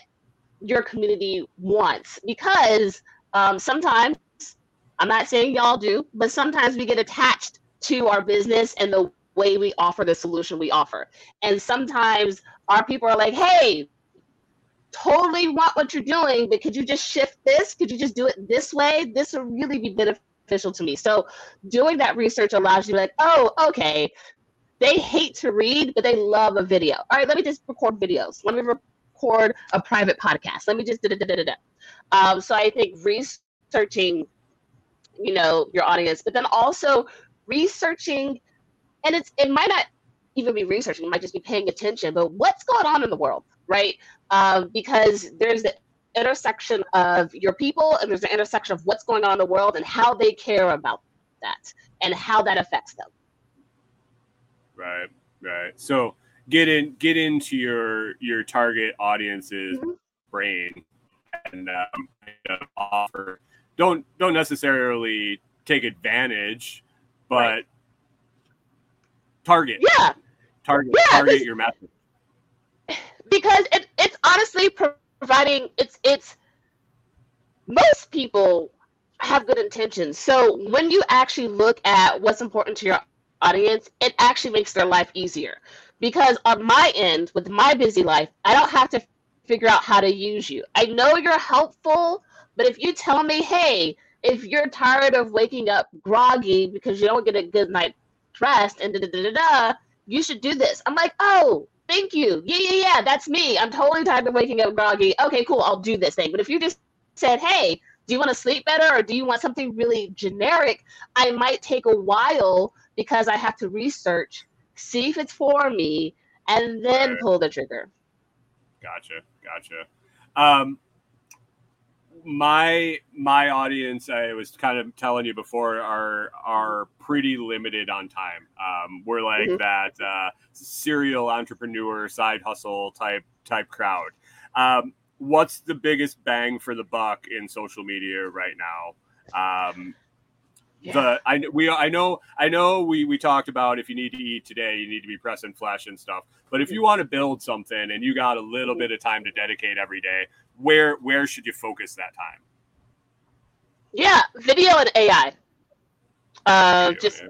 your community wants, because um, sometimes I'm not saying y'all do, but sometimes we get attached to our business and the way we offer the solution we offer. And sometimes our people are like, hey, totally want what you're doing, but could you just shift this? Could you just do it this way? This will really be beneficial to me. So doing that research allows you to be like, oh, okay. They hate to read, but they love a video. All right, let me just record videos. Let me record a private podcast. Let me just da da da da da. Um, so I think researching, you know, your audience, but then also researching, and it's it might not even be researching, it might just be paying attention, but what's going on in the world, right? Um, because there's the intersection of your people and there's the intersection of what's going on in the world and how they care about that and how that affects them. Right, right. So get in get into your your target audience's Mhm. brain and um, offer. Don't don't necessarily take advantage, but Right. target Yeah, target Yeah, target this- your message. Because it, it's honestly providing it's it's most people have good intentions. So when you actually look at what's important to your audience it actually makes their life easier. Because on my end with my busy life i don't have to figure out how to use you. I know you're helpful but if you tell me hey if you're tired of waking up groggy because you don't get a good night's rest and da da da da you should do this. I'm like oh Thank you. Yeah, yeah, yeah. That's me. I'm totally tired of waking up groggy. Okay, cool. I'll do this thing. But if you just said, hey, do you want to sleep better or do you want something really generic? I might take a while because I have to research, see if it's for me, and then Right. pull the trigger. Gotcha, gotcha. Um, my my audience, I was kind of telling you before, are are pretty limited on time. Um, we're like Mhm. that uh, serial entrepreneur, side hustle type type crowd. Um, what's the biggest bang for the buck in social media right now? Um, Yeah. the I we I know I know we we talked about if you need to eat today, you need to be pressing flesh and stuff. But if you want to build something and you got a little bit of time to dedicate every day, where where should you focus that time? Yeah, video and AI. Uh, Video, just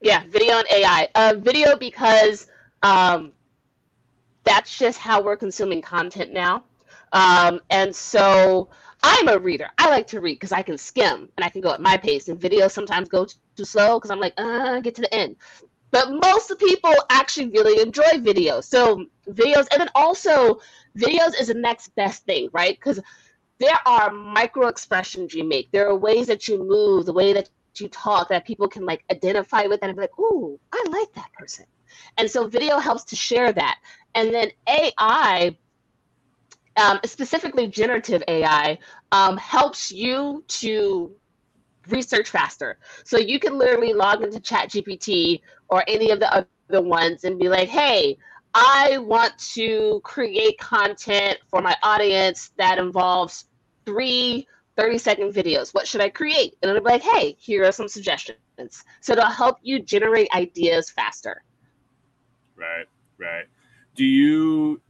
yeah. yeah, video and AI. Uh, video because um, that's just how we're consuming content now. Um, and so I'm a reader. I like to read because I can skim and I can go at my pace. And videos sometimes go too slow because I'm like, uh, get to the end. But most of people actually really enjoy videos. So videos, and then also videos is the next best thing, right? Because there are micro expressions you make. There are ways that you move, the way that you talk that people can like identify with and be like, ooh, I like that person. And so video helps to share that. And then AI, um, specifically generative AI, um, helps you to research faster. So you can literally log into ChatGPT or any of the other ones and be like, hey, I want to create content for my audience that involves three 30 second videos. What should I create? And it'll be like, hey, here are some suggestions. So it'll help you generate ideas faster. Right, right. Do you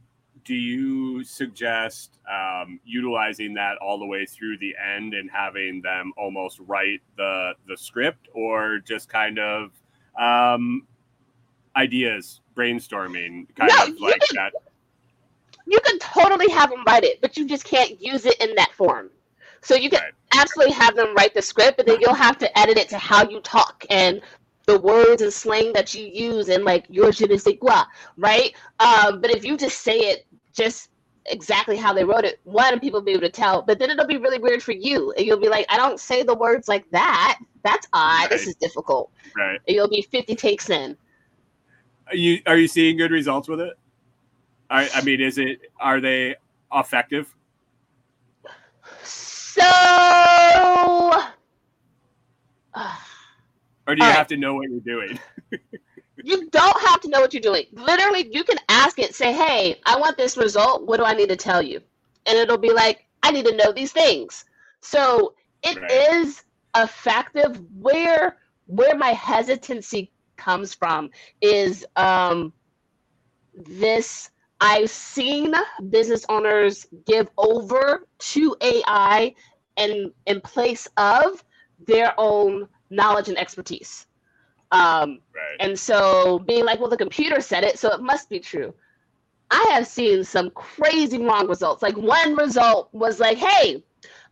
do you suggest um, utilizing that all the way through the end and having them almost write the the script, or just kind of um, ideas, brainstorming, kind No, of like can- that? You can totally have them write it, but you just can't use it in that form. So you can Right. absolutely have them write the script, but then you'll have to edit it to how you talk and the words and slang that you use and like your je ne sais quoi, right? Um, but if you just say it just exactly how they wrote it, one, people will be able to tell, but then it'll be really weird for you. And you'll be like, I don't say the words like that. That's odd. This is difficult. Right. And you'll be 50 takes in. Are you are you seeing good results with it? I, I mean, is it are they effective? So, Or do you right. have to know what you're doing? you don't have to know what you're doing. Literally, you can ask it, say, hey, I want this result. What do I need to tell you? And it'll be like, I need to know these things. So it is Right. effective. Where where my hesitancy comes from is um, this I've seen business owners give over to AI and in place of their own knowledge and expertise. Um, Right. and so being like, well, the computer said it, so it must be true. I have seen some crazy wrong results. Like one result was like, hey,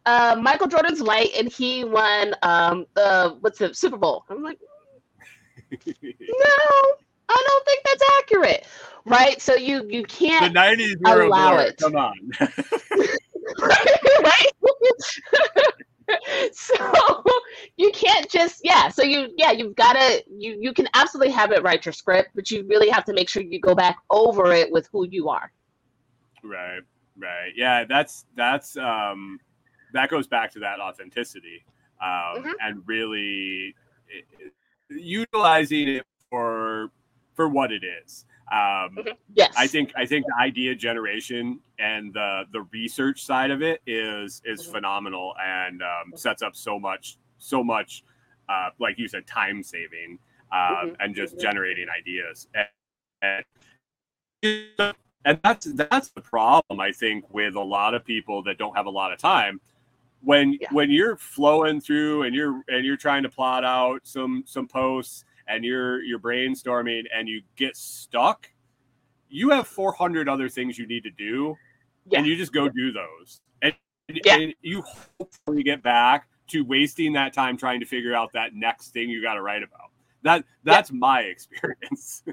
uh, Michael Jordan's white and he won um, the what's the Super Bowl. I'm like, no, I don't think that's accurate, right? So you you can't the '90s were allow blur. it. Come on. right? so you can't just yeah. So you yeah you've got to you you can absolutely have it write your script, but you really have to make sure you go back over it with who you are. Right, right. Yeah, that's that's um that goes back to that authenticity. Um Mhm. and really it- utilizing it for for what it is. Um Yes, I think I think the idea generation and the the research side of it is is Mhm. phenomenal and um, sets up so much so much uh, like you said time saving um, Mhm. and just Mhm. generating ideas and, and and that's that's the problem I think with a lot of people that don't have a lot of time when Yeah. when you're flowing through and you're and you're trying to plot out some some posts and you're you're brainstorming and you get stuck you have 400 other things you need to do Yeah. and you just go do those and, Yeah. and you hopefully get back to wasting that time trying to figure out that next thing you got to write about that that's my experience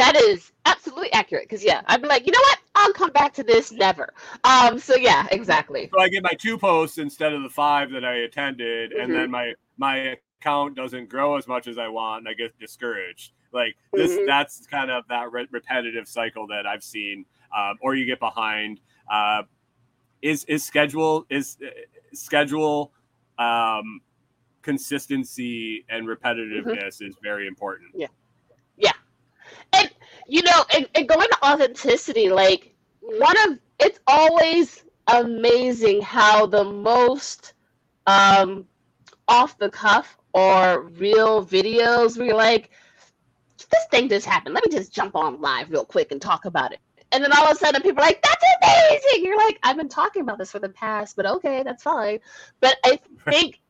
that is absolutely accurate. Because yeah, I'd be like, you know what? I'll come back to this never. Um. So yeah, exactly. so i get my two posts instead of the five that i attended and Mhm. then my my account doesn't grow as much as i want and i get discouraged like this Mhm. that's kind of that re- repetitive cycle that i've seen um, or you get behind uh, is is schedule is uh, schedule um, consistency and repetitiveness is very important and you know and, and going to authenticity like one of it's always amazing how the most um off the cuff or real videos where you're like, this thing just happened. Let me just jump on live real quick and talk about it. And then all of a sudden people are like, that's amazing. You're like, I've been talking about this for the past, but okay, that's fine. But I think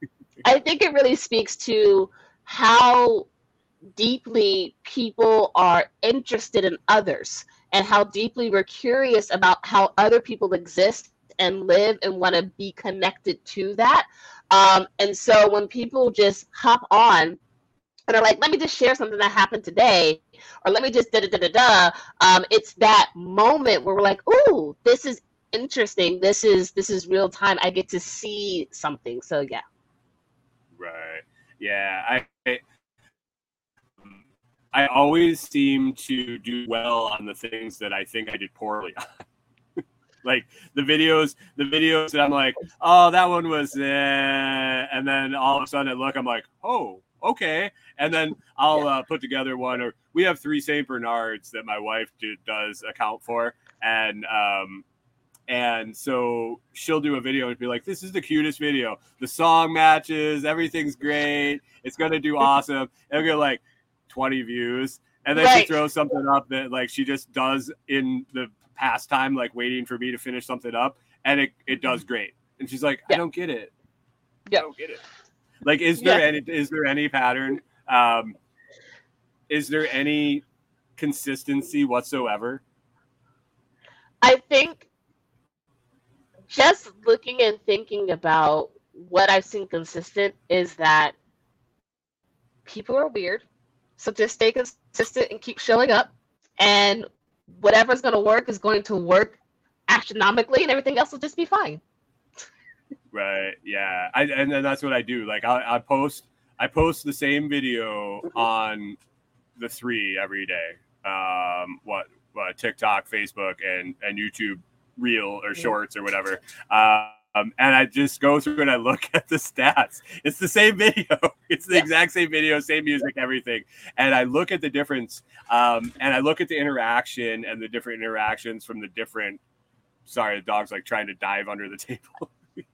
I think it really speaks to how deeply people are interested in others and how deeply we're curious about how other people exist and live and want to be connected to that. Um, and so when people just hop on and are like, let me just share something that happened today, or let me just da da da da da, um, it's that moment where we're like, oh, this is interesting. This is this is real time. I get to see something. So yeah. Right. Yeah. I I always seem to do well on the things that I think I did poorly on. like the videos, the videos that I'm like, oh, that one was, eh. and then all of a sudden I look, I'm like, oh, okay, and then I'll uh, put together one. Or we have three Saint Bernards that my wife do, does account for, and um, and so she'll do a video and be like, "This is the cutest video. The song matches, everything's great. It's gonna do awesome." And go like, 20 views and then right. she throws something up that like she just does in the pastime like waiting for me to finish something up and it, it does great and she's like yeah. i don't get it yeah. i don't get it like is there yeah. any is there any pattern um is there any consistency whatsoever i think just looking and thinking about what i've seen consistent is that people are weird so just stay consistent and keep showing up, and whatever's going to work is going to work astronomically, and everything else will just be fine. Right. Yeah. I, and then that's what I do. Like I, I post, I post the same video mm-hmm. on the three every day. Um, what, what TikTok, Facebook, and and YouTube Reel or mm-hmm. Shorts or whatever. Uh, um, and I just go through and I look at the stats. It's the same video. It's the yeah. exact same video, same music, everything. And I look at the difference. Um, and I look at the interaction and the different interactions from the different. Sorry, the dog's like trying to dive under the table.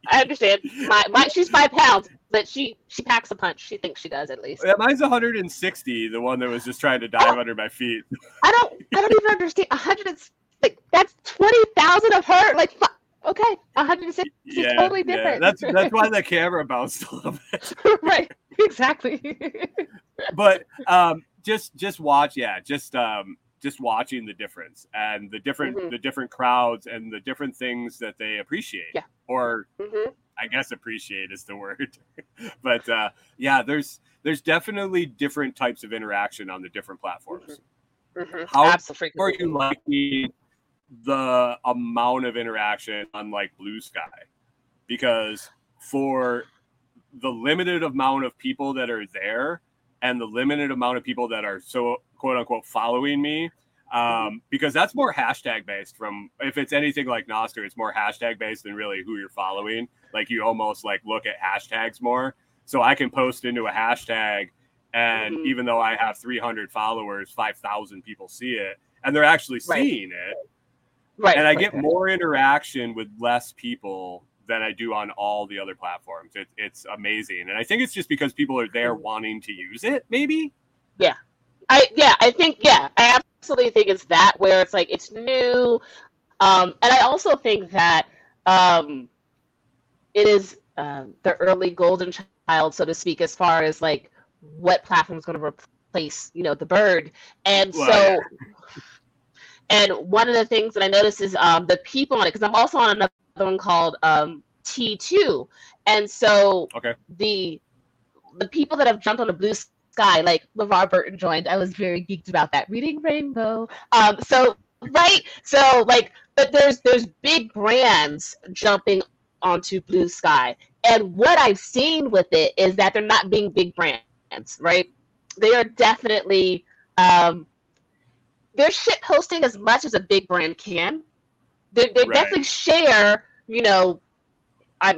I understand. My, my, she's five pounds, but she she packs a punch. She thinks she does at least. Yeah, mine's 160. The one that was just trying to dive under my feet. I don't. I don't even understand. 100. Like that's 20,000 of her. Like okay, 160 yeah, is totally different. Yeah. That's that's why the camera bounced a little bit. right, exactly. but um, just just watch, yeah, just um, just watching the difference and the different mm-hmm. the different crowds and the different things that they appreciate. Yeah. Or mm-hmm. I guess appreciate is the word. but uh, yeah, there's there's definitely different types of interaction on the different platforms. Mm-hmm. mm-hmm. How Absolutely. are you liking the amount of interaction on like Blue Sky because for the limited amount of people that are there and the limited amount of people that are so quote unquote following me um, because that's more hashtag based from if it's anything like Nostr, it's more hashtag based than really who you're following. Like you almost like look at hashtags more. So I can post into a hashtag and mm-hmm. even though I have 300 followers, 5,000 people see it and they're actually right. seeing it. Right. And I get more interaction with less people than I do on all the other platforms. It, it's amazing. And I think it's just because people are there mm. wanting to use it, maybe. Yeah. I yeah, I think yeah, I absolutely think it's that where it's like it's new. Um, and I also think that um, it is uh, the early golden child, so to speak, as far as like what platform is going to replace, you know, the bird. And well, so yeah. And one of the things that I noticed is um, the people on it, because I'm also on another one called um, T2. And so okay. the the people that have jumped on the blue sky, like LeVar Burton joined, I was very geeked about that. Reading Rainbow. Um, so right, so like, but there's there's big brands jumping onto Blue Sky, and what I've seen with it is that they're not being big brands, right? They are definitely um, they're shit posting as much as a big brand can. They, they right. definitely share, you know,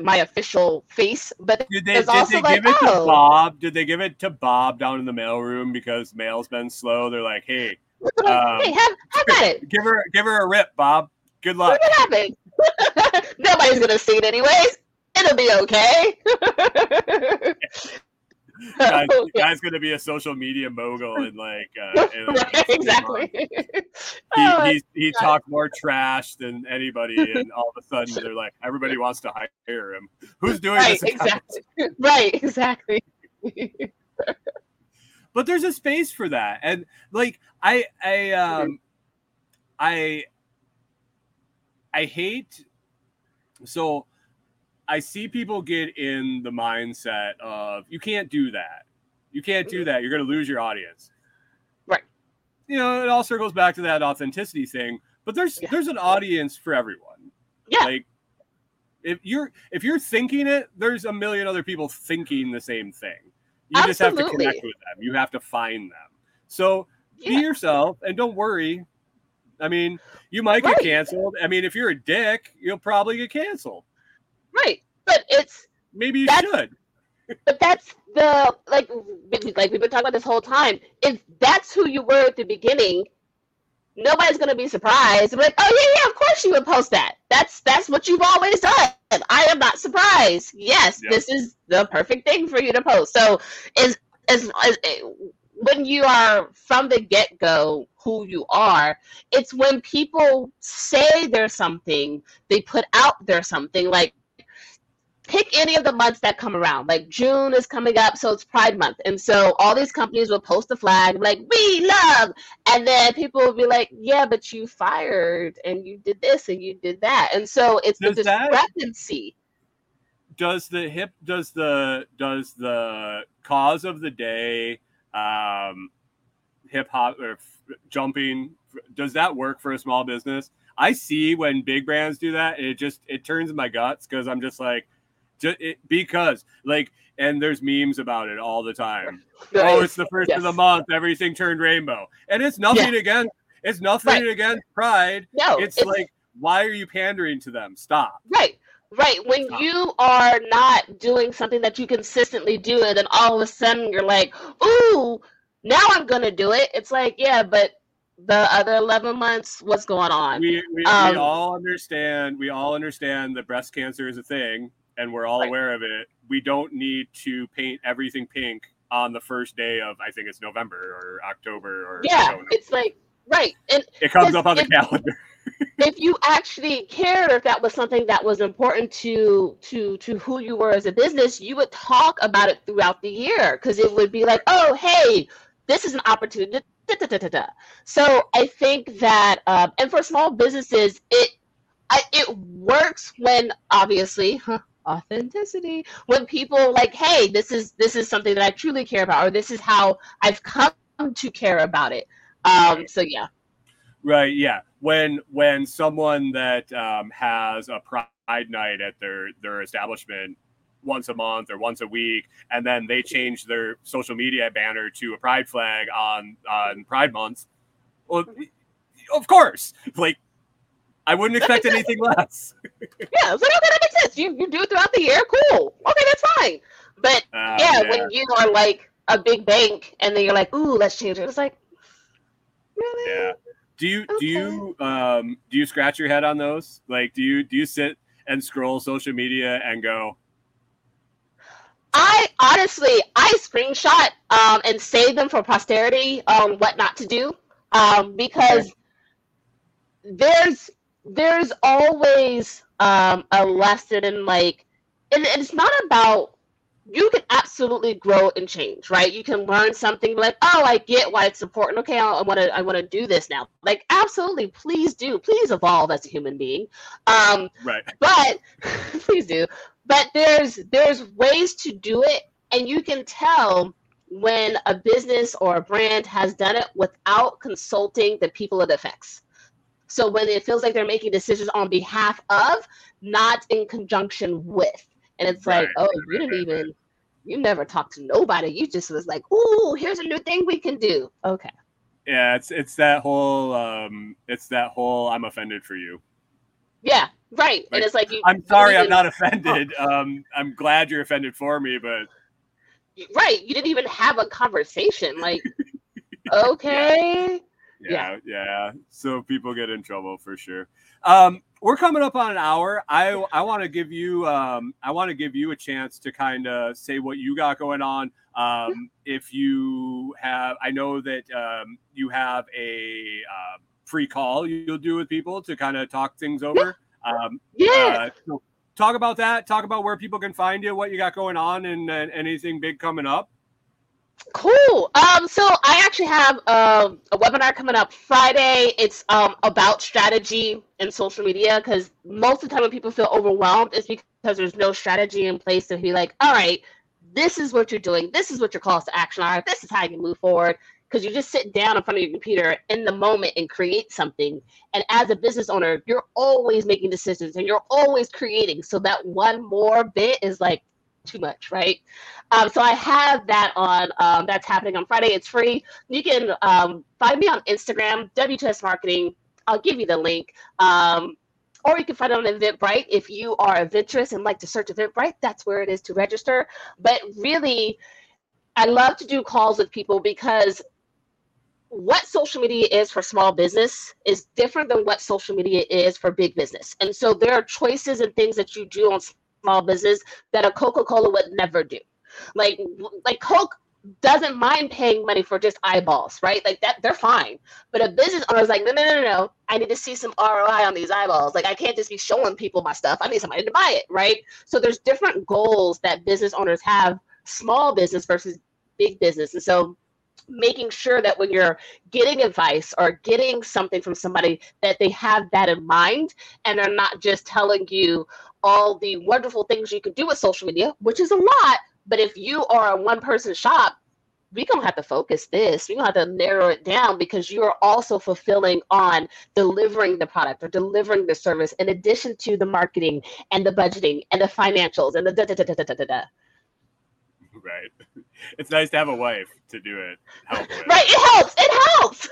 my official face, but did they, did they like, give it oh. to Bob? Did they give it to Bob down in the mailroom because mail's been slow? They're like, hey, um, hey, have, have at it. Give her, give her a rip, Bob. Good luck. What happened? Nobody's gonna see it anyways. It'll be okay. Guys, Oh, guy's gonna be a social media mogul and like uh, like, right, exactly. months. Oh, He, he, he talked more trash than anybody, and all of a sudden they're like, everybody wants to hire him. Who's doing right, this? account? exactly. Right, exactly. but there's a space for that and like i i um i i hate so i see people get in the mindset of you can't do that. You can't do that. You're going to lose your audience. Right. you know it all circles back to that authenticity thing but there's Yeah. there's an audience for everyone. Yeah. like if you're if you're thinking it there's a million other people thinking the same thing. You just have to connect with them. You have to find them. So be yourself and don't worry. I mean you might get Right. canceled. I mean if you're a dick you'll probably get canceled Right. But it's maybe you should but that's the like like we've been talking about this whole time. If that's who you were at the beginning, nobody's gonna be surprised. They're like, oh yeah, yeah, of course you would post that. That's that's what you've always done. I am not surprised. Yes, Yeah. this is the perfect thing for you to post. So is as, as when you are from the get go who you are, it's when people say there's something, they put out there something like pick any of the months that come around. Like June is coming up, so it's Pride Month, and so all these companies will post a flag like "We love," and then people will be like, "Yeah, but you fired, and you did this, and you did that," and so it's the Does that- discrepancy. does the hip does the does the cause of the day um hip hop or f- jumping does that work for a small business i see when big brands do that it just it turns my guts because i'm just like just it, because like and there's memes about it all the time. Oh it's the first of the month everything turned rainbow. And it's nothing against it's nothing Right. against pride. No, it's, like why are you pandering to them? Stop. Right, right. When you are not doing something that you consistently do, and then all of a sudden you're like, "Ooh, now I'm gonna do it." It's like, yeah, but the other eleven months, what's going on? we, we, Um, we all understand we all understand that breast cancer is a thing and we're all Right. aware of it we don't need to paint everything pink on the first day of i think it's november or october or yeah, it's like right, and it comes up on the if- calendar if you actually cared, if that was something that was important to to to who you were as a business, you would talk about it throughout the year because it would be like, oh, hey, this is an opportunity. da, da, da. So I think that, um, and for small businesses, it I, it works when obviously authenticity. When people like, hey, this is this is something that I truly care about, or this is how I've come to care about it. Um, so yeah, right yeah. When when someone that um, has a pride night at their their establishment once a month or once a week and then they change their social media banner to a pride flag on on pride month well of course like i wouldn't expect anything less Yeah, it's like okay, that makes sense. You you do it throughout the year, cool. Okay, that's fine. But Uh, yeah, when you are like a big bank and then you're like, ooh, let's change it. It's like, really? yeah do you do you um do you scratch your head on those like do you do you sit and scroll social media and go I honestly, I screenshot um, and save them for posterity on what not to do um, because there's there's always um, a lesson in like, and it's not about you can absolutely grow and change, right? You can learn something like, oh, I get why it's important. Okay, I want to I want to do this now. Like, absolutely, please do, please evolve as a human being. Um, right but please do but there's there's ways to do it and you can tell when a business or a brand has done it without consulting the people it affects so when it feels like they're making decisions on behalf of not in conjunction with. And it's like oh right, you didn't even you never talked to nobody. You just was like ooh here's a new thing we can do. Okay. Yeah it's it's that whole um it's that whole i'm offended for you. Yeah right. Like, and it's like you i'm you sorry i'm didn't not offended. Um i'm glad you're offended for me but right you didn't even have a conversation like okay yeah, yeah. So people get in trouble for sure. Um, we're coming up on an hour. I I want to give you um, I want to give you a chance to kind of say what you got going on. Um, if you have, I know that um, you have a uh, free call you'll do with people to kind of talk things over. Um, Yeah. uh, so talk about that. Talk about where people can find you, what you got going on, and, and anything big coming up. Cool. Um, so I actually have um a webinar coming up Friday. It's um, about strategy and social media because most of the time when people feel overwhelmed, it's because there's no strategy in place to be like, all right, this is what you're doing. This is what your calls to action are. This is how you move forward. Because you just sit down in front of your computer in the moment and create something. And as a business owner, you're always making decisions and you're always creating. So that one more bit is like too much, right? Um, so I have that on. Um, that's happening on Friday. It's free. You can um, find me on Instagram, W2S Marketing. I'll give you the link. Um, or you can find it on Eventbrite. If you are adventurous and like to search Eventbrite, that's where it is to register. But really, I love to do calls with people because what social media is for small business is different than what social media is for big business. And so there are choices and things that you do on small business that a Coca-Cola would never do. Like like Coke doesn't mind paying money for just eyeballs, right? Like that they're fine. But a business owner is like, no, no, no, no. I need to see some ROI on these eyeballs. Like I can't just be showing people my stuff. I need somebody to buy it, right? So there's different goals that business owners have, small business versus big business. And so making sure that when you're getting advice or getting something from somebody that they have that in mind and are not just telling you all the wonderful things you can do with social media which is a lot but if you are a one person shop we gonna have to focus this. We gonna have to narrow it down because you are also fulfilling on delivering the product or delivering the service in addition to the marketing and the budgeting and the financials and the da da da da da da da. Right. It's nice to have a wife to do it. Help with. right it helps it helps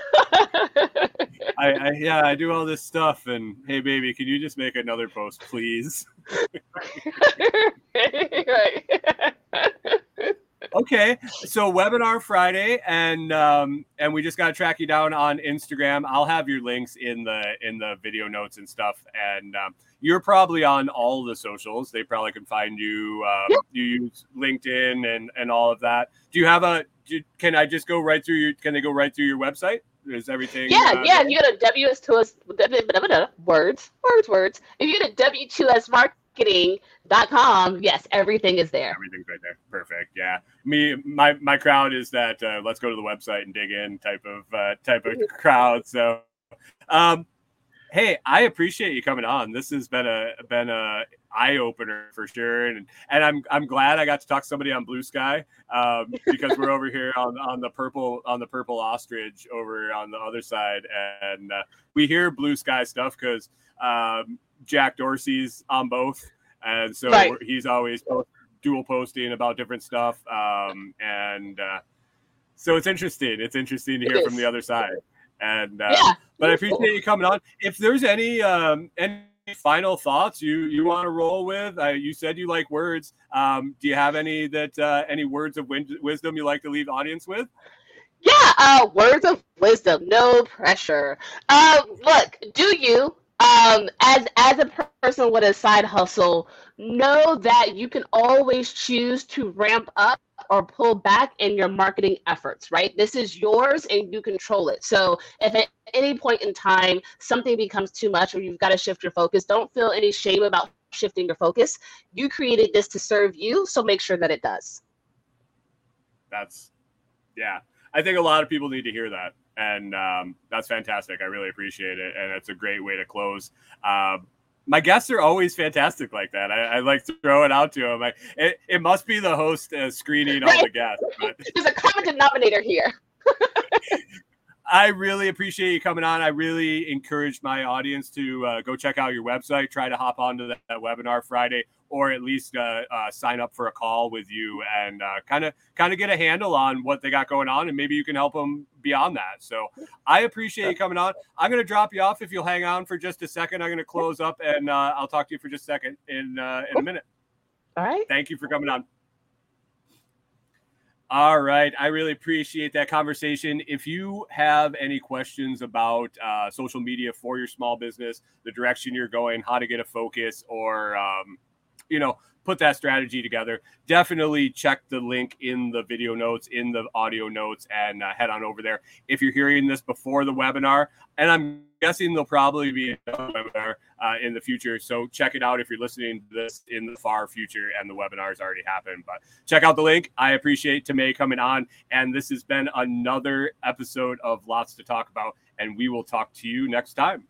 I, I yeah, I do all this stuff, and hey, baby, can you just make another post, please? right. Okay, so webinar Friday, and um, and we just got to track you down on Instagram. I'll have your links in the in the video notes and stuff, and um, you're probably on all the socials. They probably can find you. Um, Yep. You use LinkedIn and and all of that. Do you have a? Do, can I just go right through your? Can they go right through your website? Is everything? Yeah, uh, yeah. You go to WS2S words, words, words. If you go to W2Smarketing.com, yes, everything is there. Everything's right there. Perfect. Yeah. Me, my my crowd is that uh, let's go to the website and dig in type of uh, type of crowd. So, um, hey, I appreciate you coming on. This has been a been a eye opener for sure, and and I'm I'm glad I got to talk to somebody on Blue Sky um, because we're over here on on the purple on the purple ostrich over on the other side, and uh, we hear Blue Sky stuff because um, Jack Dorsey's on both, and so Right. he's always post, dual posting about different stuff, um, and uh, so it's interesting. It's interesting to hear from the other side, and uh, Yeah. but I appreciate you coming on. If there's any um, any final thoughts you you want to roll with, uh, you said you like words. Um, do you have any that uh, any words of win- wisdom you like to leave audience with? Yeah, uh, words of wisdom, no pressure. Um, look, do you, um, as as a person with a side hustle, know that you can always choose to ramp up or pull back in your marketing efforts, right? This is yours and you control it. So if at any point in time something becomes too much or you've got to shift your focus, don't feel any shame about shifting your focus. You created this to serve you, so make sure that it does. That's yeah. I think a lot of people need to hear that, and um, that's fantastic. I really appreciate it, and it's a great way to close. Um, my guests are always fantastic like that. I, I like to throw it out to them. I, it, it must be the host uh, screening all the guests, but There's a common denominator here. I really appreciate you coming on. I really encourage my audience to uh, go check out your website, try to hop onto that, that webinar Friday, or at least uh, uh, sign up for a call with you and kind of kind of get a handle on what they got going on, and maybe you can help them beyond that. So I appreciate you coming on. I'm going to drop you off if you'll hang on for just a second. I'm going to close up, and uh, I'll talk to you for just a second in uh, in a minute. All right. Thank you for coming on. All right. I really appreciate that conversation. If you have any questions about uh, social media for your small business, the direction you're going, how to get a focus, or, um, you know, put that strategy together, definitely check the link in the video notes, in the audio notes, and uh, head on over there. If you're hearing this before the webinar, and I'm guessing there'll probably be a webinar uh, in the future, so check it out if you're listening to this in the far future and the webinar's already happened. But check out the link. I appreciate Tamay coming on, and this has been another episode of Lots to Talk About, and we will talk to you next time.